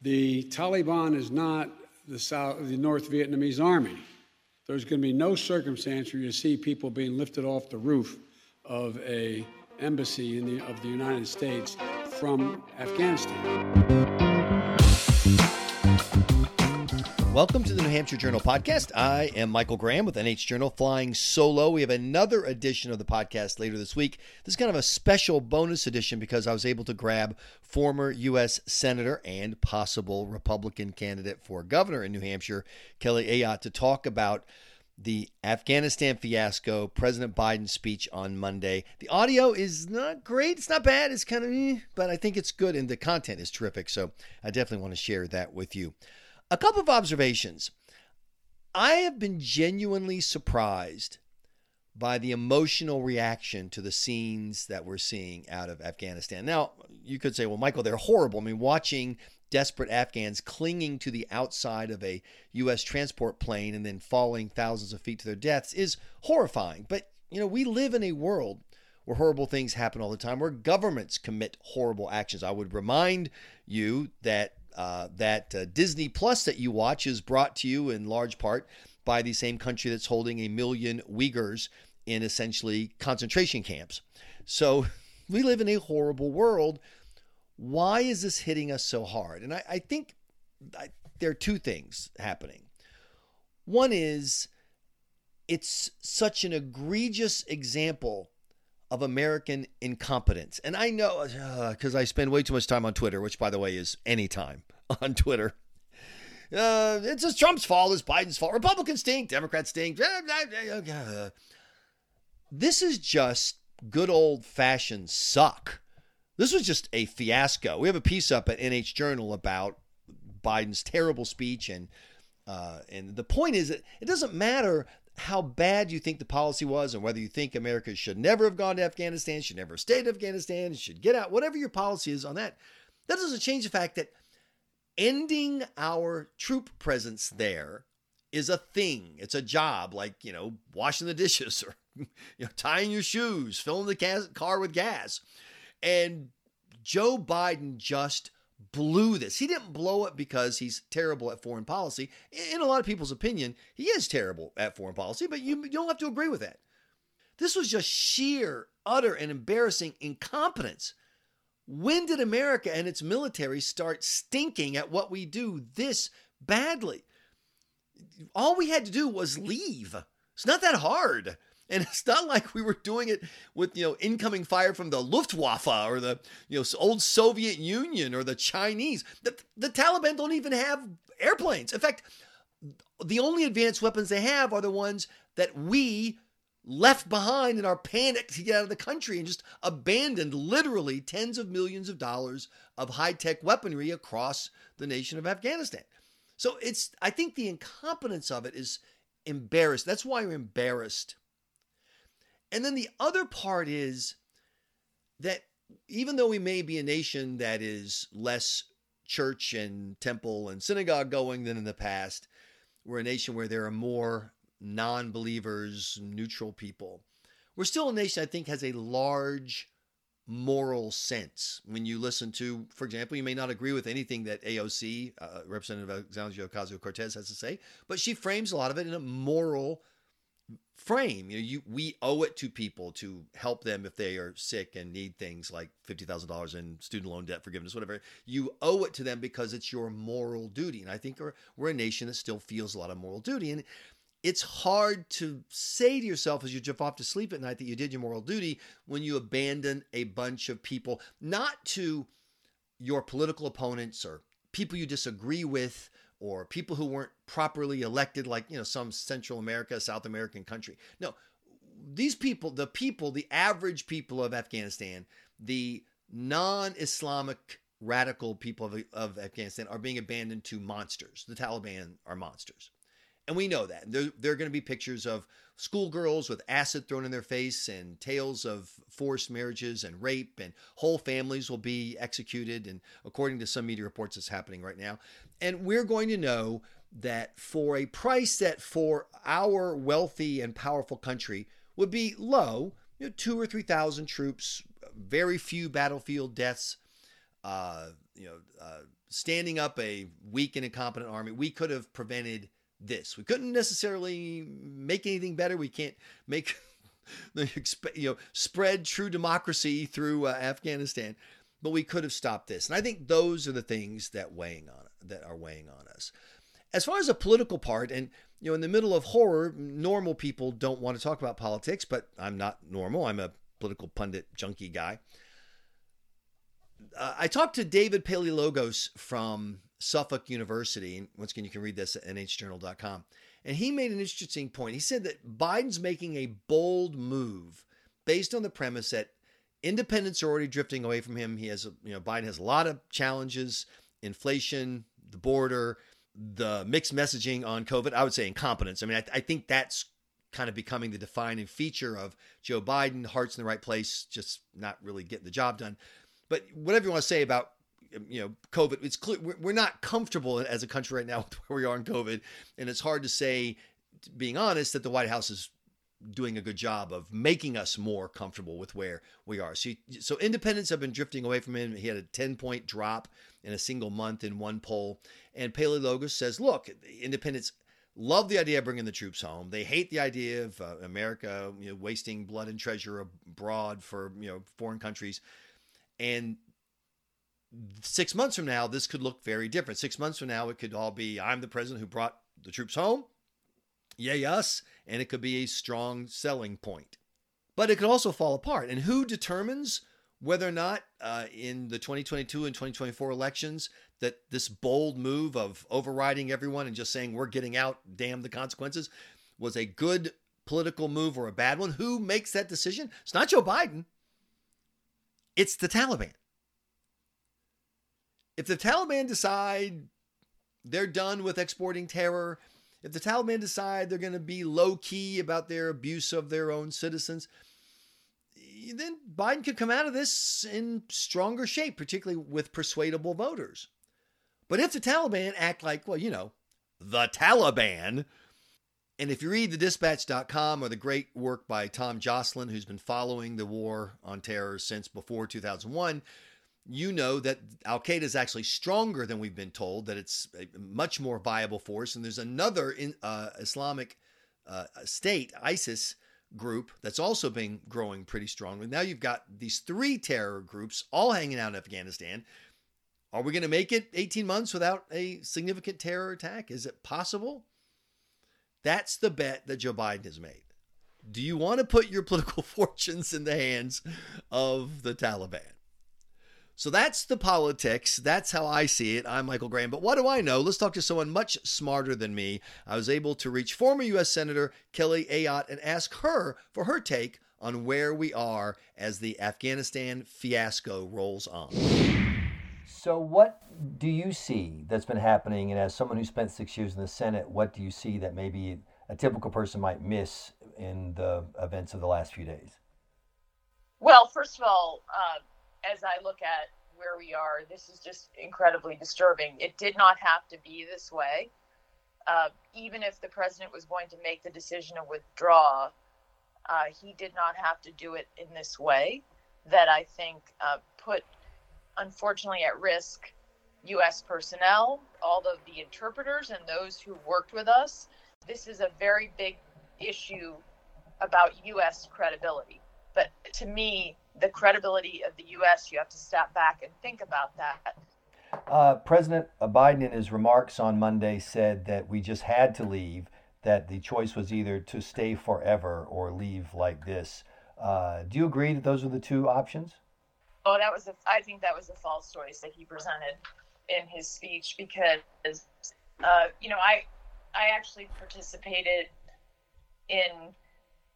The Taliban is not the, South, the North Vietnamese army. There's going to be no circumstance where you see people being lifted off the roof of a embassy the, of the United States from Afghanistan. Welcome to the New Hampshire Journal podcast. I am Michael Graham with NH Journal flying solo. We have another edition of the podcast later this week. This is kind of a special bonus edition because I was able to grab former U.S. Senator and possible Republican candidate for governor in New Hampshire, Kelly Ayotte, to talk about the Afghanistan fiasco, President Biden's speech on Monday. The audio is not great. It's not bad. It's kind of, eh, but I think it's good and the content is terrific. So I definitely want to share that with you. A couple of observations. I have been genuinely surprised by the emotional reaction to the scenes that we're seeing out of Afghanistan. Now, you could say, well, Michael, they're horrible. I mean, watching desperate Afghans clinging to the outside of a U.S. transport plane and then falling thousands of feet to their deaths is horrifying. But, you know, we live in a world where horrible things happen all the time, where governments commit horrible actions. I would remind you that uh, that uh, Disney Plus that you watch is brought to you in large part by the same country that's holding a million Uyghurs in essentially concentration camps. So we live in a horrible world. Why is this hitting us so hard? And I, I think I, there are two things happening. One is it's such an egregious example of American incompetence. And I know because uh, I spend way too much time on Twitter, which, by the way, is any time on Twitter. Uh, it's just Trump's fault. It's Biden's fault. Republicans stink. Democrats stink. This is just good old fashioned suck. This was just a fiasco. We have a piece up at NH Journal about Biden's terrible speech, and uh, and the point is that it doesn't matter how bad you think the policy was and whether you think America should never have gone to Afghanistan, should never have stayed in Afghanistan, should get out, whatever your policy is on that, that doesn't change the fact that ending our troop presence there is a thing. It's a job like, you know, washing the dishes or you know, tying your shoes, filling the car with gas. And Joe Biden just blew this. He didn't blow it because he's terrible at foreign policy. In a lot of people's opinion, he is terrible at foreign policy, but you, don't have to agree with that. This was just sheer, utter, and embarrassing incompetence. When did America and its military start stinking at what we do this badly? All we had to do was leave. It's not that hard. And it's not like we were doing it with, you know, incoming fire from the Luftwaffe or the, you know, old Soviet Union or the Chinese. The, the Taliban don't even have airplanes. In fact, the only advanced weapons they have are the ones that we left behind in our panic to get out of the country and just abandoned literally tens of millions of dollars of high-tech weaponry across the nation of Afghanistan. So it's I think the incompetence of it is embarrassed. That's why we're embarrassed and then the other part is that even though we may be a nation that is less church and temple and synagogue going than in the past, we're a nation where there are more non believers, neutral people. We're still a nation I think has a large moral sense. When you listen to, for example, you may not agree with anything that AOC, uh, Representative Alexandria Ocasio Cortez, has to say, but she frames a lot of it in a moral frame. You know, you we owe it to people to help them if they are sick and need things like fifty thousand dollars in student loan debt forgiveness, whatever. You owe it to them because it's your moral duty. And I think we're, we're a nation that still feels a lot of moral duty. And it's hard to say to yourself as you drift off to sleep at night that you did your moral duty when you abandon a bunch of people, not to your political opponents or people you disagree with or people who weren't properly elected, like, you know, some Central America, South American country. No, these people, the people, the average people of Afghanistan, the non Islamic radical people of, of Afghanistan are being abandoned to monsters. The Taliban are monsters. And we know that. There, there are going to be pictures of schoolgirls with acid thrown in their face and tales of forced marriages and rape, and whole families will be executed. And according to some media reports, it's happening right now. And we're going to know that for a price that for our wealthy and powerful country would be low, you know, two or 3,000 troops, very few battlefield deaths, uh, you know, uh, standing up a weak and incompetent army, we could have prevented this. We couldn't necessarily make anything better. We can't make the you know spread true democracy through uh, Afghanistan, but we could have stopped this. And I think those are the things that weighing on that are weighing on us. As far as the political part, and you know, in the middle of horror, normal people don't want to talk about politics, but I'm not normal. I'm a political pundit junkie guy. Uh, I talked to David Paleologos from Suffolk University. And once again, you can read this at nhjournal.com. And he made an interesting point. He said that Biden's making a bold move based on the premise that independents are already drifting away from him. He has, you know, Biden has a lot of challenges inflation, the border, the mixed messaging on COVID. I would say incompetence. I mean, I, I think that's kind of becoming the defining feature of Joe Biden. Heart's in the right place, just not really getting the job done. But whatever you want to say about you know COVID, it's clear we're not comfortable as a country right now with where we are in COVID, and it's hard to say, being honest, that the White House is doing a good job of making us more comfortable with where we are. So, so independents have been drifting away from him. He had a 10 point drop in a single month in one poll. And Paleologos says, look, independents love the idea of bringing the troops home. They hate the idea of uh, America you know, wasting blood and treasure abroad for you know foreign countries. And six months from now, this could look very different. Six months from now, it could all be I'm the president who brought the troops home. Yay, us. And it could be a strong selling point. But it could also fall apart. And who determines whether or not uh, in the 2022 and 2024 elections that this bold move of overriding everyone and just saying we're getting out, damn the consequences, was a good political move or a bad one? Who makes that decision? It's not Joe Biden. It's the Taliban. If the Taliban decide they're done with exporting terror, if the Taliban decide they're going to be low key about their abuse of their own citizens, then Biden could come out of this in stronger shape, particularly with persuadable voters. But if the Taliban act like, well, you know, the Taliban, and if you read the dispatch.com or the great work by Tom Joscelyn, who's been following the war on terror since before 2001, you know that Al Qaeda is actually stronger than we've been told, that it's a much more viable force. And there's another in, uh, Islamic uh, state, ISIS group, that's also been growing pretty strongly. Now you've got these three terror groups all hanging out in Afghanistan. Are we going to make it 18 months without a significant terror attack? Is it possible? That's the bet that Joe Biden has made. Do you want to put your political fortunes in the hands of the Taliban? So that's the politics. That's how I see it. I'm Michael Graham. But what do I know? Let's talk to someone much smarter than me. I was able to reach former U.S. Senator Kelly Ayotte and ask her for her take on where we are as the Afghanistan fiasco rolls on. So, what do you see that's been happening? And as someone who spent six years in the Senate, what do you see that maybe a typical person might miss in the events of the last few days? Well, first of all, uh, as I look at where we are, this is just incredibly disturbing. It did not have to be this way. Uh, even if the president was going to make the decision to withdraw, uh, he did not have to do it in this way that I think uh, put unfortunately at risk U.S. personnel, all of the interpreters, and those who worked with us. This is a very big issue about U.S. credibility. But to me, the credibility of the U.S., you have to step back and think about that. Uh, President Biden, in his remarks on Monday, said that we just had to leave, that the choice was either to stay forever or leave like this. Uh, do you agree that those are the two options? Oh, that was a, I think that was a false choice that he presented in his speech because, uh, you know, I, I actually participated in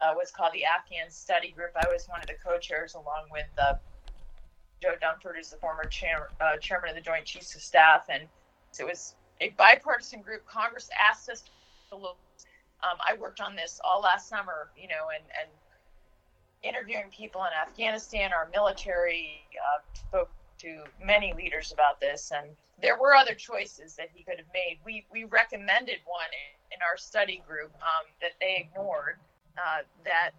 uh, what's called the Afghan Study Group. I was one of the co-chairs along with uh, Joe Dunford, who's the former chair, uh, chairman of the Joint Chiefs of Staff, and so it was a bipartisan group. Congress asked us to look. Um, I worked on this all last summer, you know, and and interviewing people in Afghanistan, our military, uh, spoke to many leaders about this, and there were other choices that he could have made. We we recommended one in, our study group um, that they ignored. Uh, that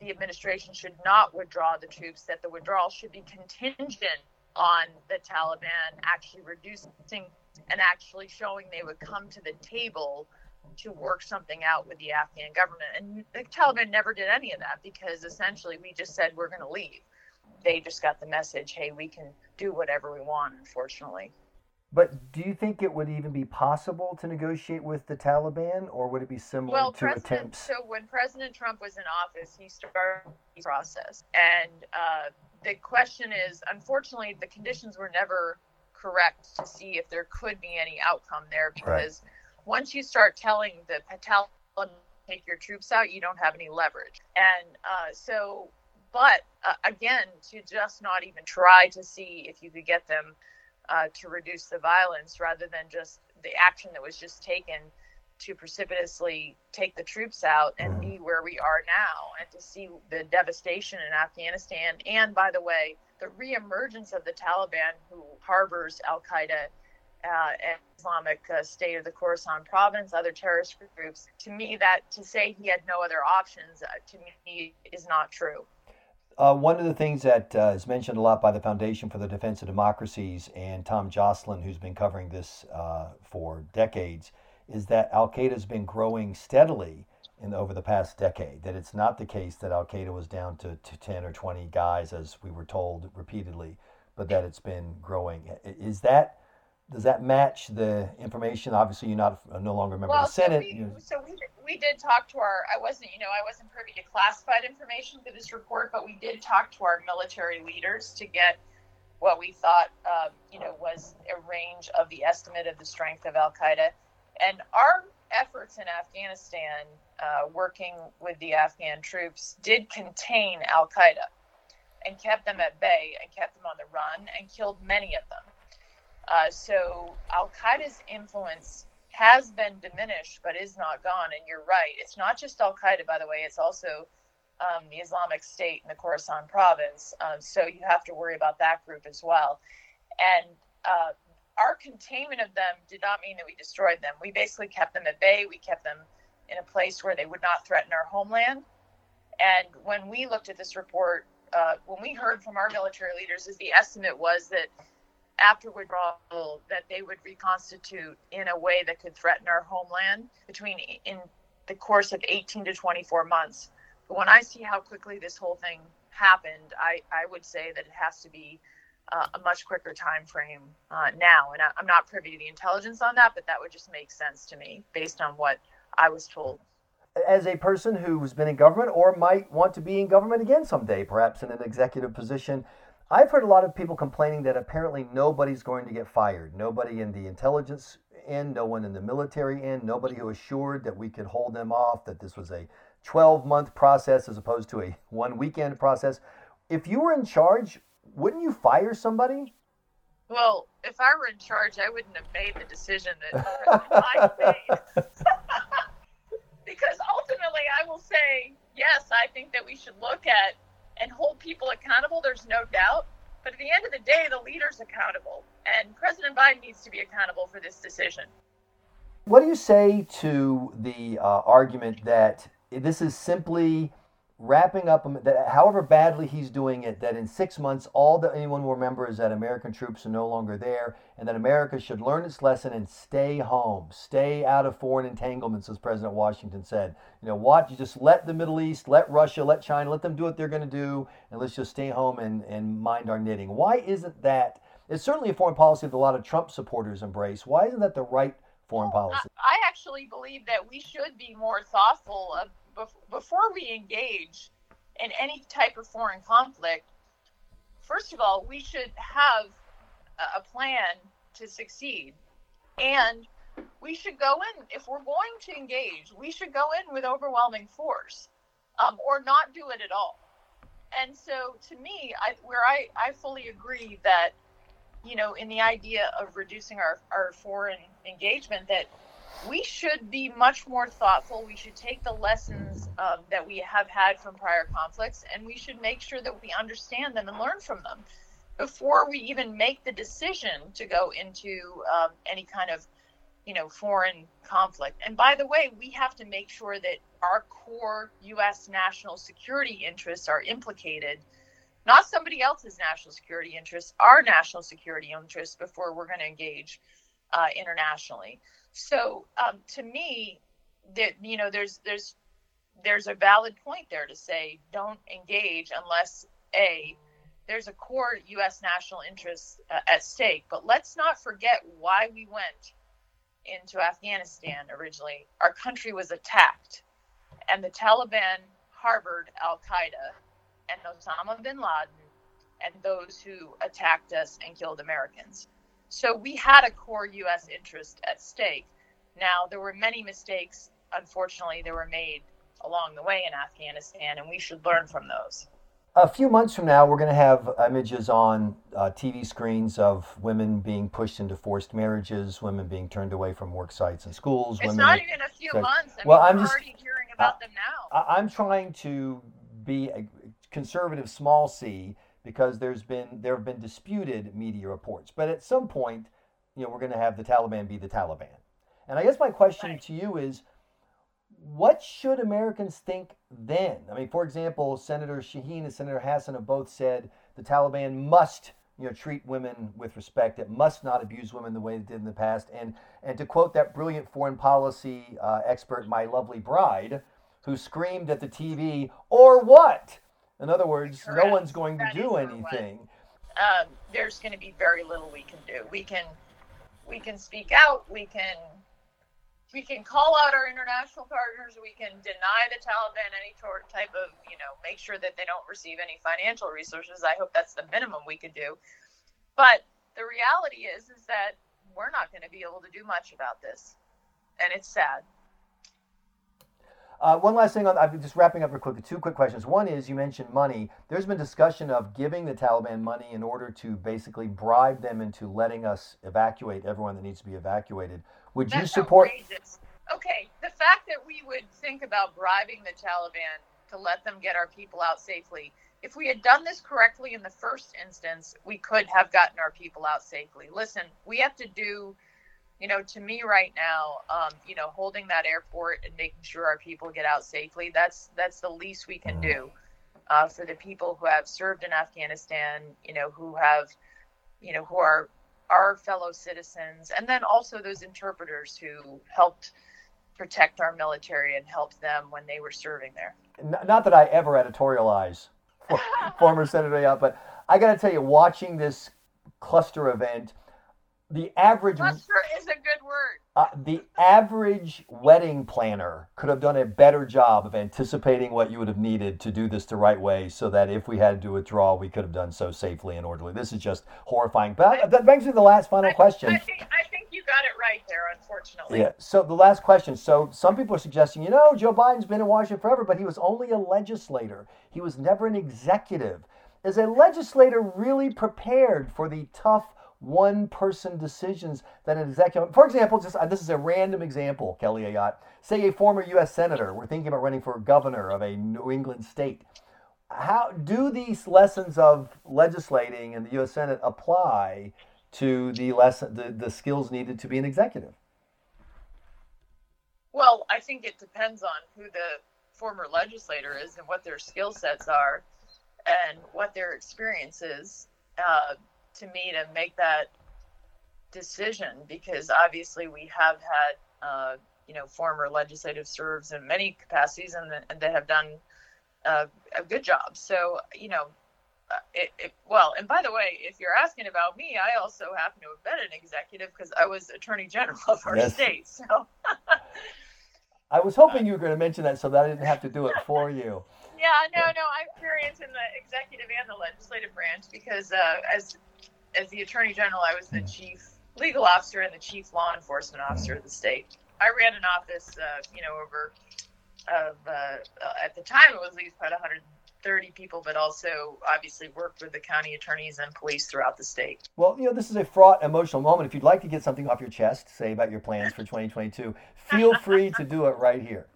the administration should not withdraw the troops. That the withdrawal should be contingent on the Taliban actually reducing and actually showing they would come to the table to work something out with the Afghan government. And the Taliban never did any of that because essentially we just said we're going to leave. They just got the message, hey, we can do whatever we want, unfortunately. But do you think it would even be possible to negotiate with the Taliban, or would it be similar well, to President, attempts? So when President Trump was in office, he started the process, and uh, the question is, unfortunately, the conditions were never correct to see if there could be any outcome there because right. once you start telling the Taliban take your troops out, you don't have any leverage, and uh, so. But uh, again, to just not even try to see if you could get them uh, to reduce the violence rather than just the action that was just taken to precipitously take the troops out and be where we are now and to see the devastation in Afghanistan. And by the way, the reemergence of the Taliban, who harbors Al Qaeda uh, and Islamic uh, State of the Khorasan province, other terrorist groups, to me, that to say he had no other options, uh, to me, is not true. Uh, one of the things that uh, is mentioned a lot by the Foundation for the Defense of Democracies and Tom Joscelyn, who's been covering this uh, for decades, is that Al Qaeda has been growing steadily in over the past decade. That it's not the case that Al Qaeda was down to, to 10 or 20 guys, as we were told repeatedly, but that it's been growing. Is that does that match the information? Obviously, you're not no longer a member well, of the Senate. So we, so we, we did talk to our. I wasn't, you know, I wasn't privy to classified information for this report, but we did talk to our military leaders to get what we thought, uh, you know, was a range of the estimate of the strength of Al Qaeda, and our efforts in Afghanistan, uh, working with the Afghan troops, did contain Al Qaeda and kept them at bay and kept them on the run and killed many of them. Uh, so Al Qaeda's influence has been diminished, but is not gone. And you're right. It's not just Al Qaeda, by the way. It's also um, the Islamic State in the Khorasan province. Um, so you have to worry about that group as well. And uh, our containment of them did not mean that we destroyed them. We basically kept them at bay. We kept them in a place where they would not threaten our homeland. And when we looked at this report, uh, when we heard from our military leaders, is the estimate was that after withdrawal that they would reconstitute in a way that could threaten our homeland between in the course of 18 to 24 months. But when I see how quickly this whole thing happened, I, I would say that it has to be uh, a much quicker time frame uh, now. And I, I'm not privy to the intelligence on that, but that would just make sense to me based on what I was told. As a person who's been in government or might want to be in government again someday, perhaps in an executive position, I've heard a lot of people complaining that apparently nobody's going to get fired. Nobody in the intelligence end, no one in the military end, nobody who assured that we could hold them off, that this was a 12 month process as opposed to a one weekend process. If you were in charge, wouldn't you fire somebody? Well, if I were in charge, I wouldn't have made the decision that I made. because ultimately, I will say, yes, I think that we should look at and hold people accountable, there's no doubt. But at the end of the day, the leader's accountable, and President Biden needs to be accountable for this decision. What do you say to the uh, argument that this is simply wrapping up that however badly he's doing it that in six months all that anyone will remember is that american troops are no longer there and that america should learn its lesson and stay home stay out of foreign entanglements as president washington said. You know what you just let the middle east let russia let china let them do what they're going to do and let's just stay home and, and mind our knitting. Why isn't that it's certainly a foreign policy that a lot of trump supporters embrace. Why isn't that the right foreign policy? I, I actually believe that we should be more thoughtful of before we engage in any type of foreign conflict, first of all, we should have a plan to succeed. And we should go in, if we're going to engage, we should go in with overwhelming force um, or not do it at all. And so to me, I, where I, I fully agree that, you know, in the idea of reducing our, our foreign engagement, that we should be much more thoughtful. We should take the lessons um, that we have had from prior conflicts and we should make sure that we understand them and learn from them before we even make the decision to go into um, any kind of you know foreign conflict and by the way we have to make sure that our core us national security interests are implicated not somebody else's national security interests, our national security interests before we're going to engage uh, internationally. So um, to me, that you know, there's there's there's a valid point there to say don't engage unless a there's a core U.S. national interest uh, at stake. But let's not forget why we went into Afghanistan originally. Our country was attacked, and the Taliban harbored Al Qaeda and Osama bin Laden and those who attacked us and killed Americans. So we had a core U.S. interest at stake. Now, there were many mistakes, unfortunately, that were made along the way in Afghanistan, and we should learn from those. A few months from now, we're going to have images on uh, TV screens of women being pushed into forced marriages, women being turned away from work sites and schools. It's women not even a few so, months. I well, mean, I'm we're just, already hearing about them now. I'm trying to be a conservative small c because there's been there have been disputed media reports, but at some point, you know, we're going to have the Taliban be the Taliban. And I guess my question Right. to you is what should Americans think then? I mean, for example, Senator Shaheen and Senator Hassan have both said the Taliban must, you know, treat women with respect. It must not abuse women the way it did in the past. And and to quote that brilliant foreign policy uh, expert, my lovely bride, who screamed at the TV, "Or what?" In other words, no one's going to That do anything. um, there's going to be very little we can do. We can we can speak out. We can we can call out our international partners. We can deny the Taliban any type of you know make sure that they don't receive any financial resources. I hope that's the minimum we could do. But the reality is is that we're not going to be able to do much about this, and it's sad. Uh, one last thing on, I'm just wrapping up real quickly. Two quick questions. One is you mentioned money. There's been discussion of giving the Taliban money in order to basically bribe them into letting us evacuate everyone that needs to be evacuated. Would you support? outrageous. Okay, the fact that we would think about bribing the Taliban to let them get our people out safely. If we had done this correctly in the first instance, we could have gotten our people out safely. Listen, we have to do, you know, to me right now, um, you know, holding that airport and making sure our people get out safely. That's that's the least we can do uh, for the people who have served in Afghanistan. You know, who have, you know, who are our fellow citizens, and then also those interpreters who helped protect our military and helped them when they were serving there. Not that I ever editorialize for, former Senator Ayotte, but I got to tell you, watching this cluster event, the average Cluster is a good word. Uh, the average wedding planner could have done a better job of anticipating what you would have needed to do this the right way so that if we had to withdraw, we could have done so safely and orderly. This is just horrifying. But that brings me to the last final question. I think, I think you got it right there, unfortunately. Yeah. So the last question. So some people are suggesting, you know, Joe Biden's been in Washington forever, but he was only a legislator. He was never an executive. Is a legislator really prepared for the tough one-person decisions that an executive? For example, just uh, this is a random example, Kelly Ayotte. Say a former U.S. senator. We're thinking about running for governor of a New England state. How do these lessons of legislating in the U.S. Senate apply to the lesson, the, the skills needed to be an executive? Well, I think it depends on who the former legislator is and what their skill sets are and what their experience is uh, to me to make that decision because obviously we have had uh, you know former legislative serves in many capacities and, and that have done uh, a good job so you know uh, it, it, well and by the way if you're asking about me i also happen to have been an executive because i was attorney general of our Yes. state so I was hoping you were going to mention that so that I didn't have to do it for you. Yeah, no, no. I'm experienced in the executive and the legislative branch because uh, as as the attorney general, I was the chief legal officer and the chief law enforcement officer of the state. I ran an office, uh, you know, over of uh, uh, at the time it was at least about 130 people, but also obviously worked with the county attorneys and police throughout the state. Well, you know, this is a fraught, emotional moment. If you'd like to get something off your chest, say about your plans for 2022, feel free to do it right here.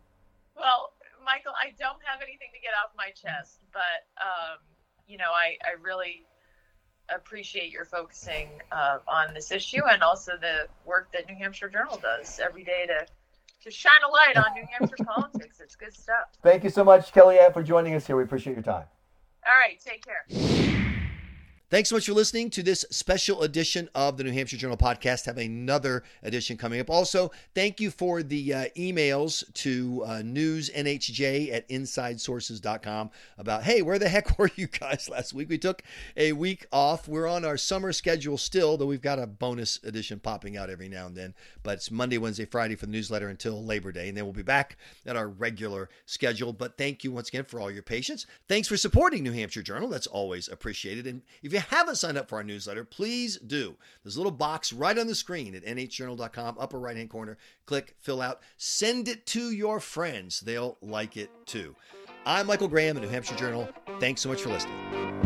Well, Michael, I don't have anything to get off my chest, but um, you know, I, I really appreciate your focusing uh, on this issue and also the work that New Hampshire Journal does every day to to shine a light on New Hampshire politics. It's good stuff. Thank you so much, Kellyanne, for joining us here. We appreciate your time. All right, take care. Thanks so much for listening to this special edition of the New Hampshire Journal podcast. Have another edition coming up. Also, thank you for the uh, emails to uh, newsnhj at insidesources.com about, hey, where the heck were you guys last week? We took a week off. We're on our summer schedule still, though we've got a bonus edition popping out every now and then. But it's Monday, Wednesday, Friday for the newsletter until Labor Day. And then we'll be back at our regular schedule. But thank you once again for all your patience. Thanks for supporting New Hampshire Journal. That's always appreciated. And if you haven't signed up for our newsletter, please do. There's a little box right on the screen at nhjournal.com, upper right hand corner. Click, fill out, send it to your friends. They'll like it too. I'm Michael Graham at New Hampshire Journal. Thanks so much for listening.